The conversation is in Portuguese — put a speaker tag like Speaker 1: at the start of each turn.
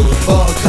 Speaker 1: You're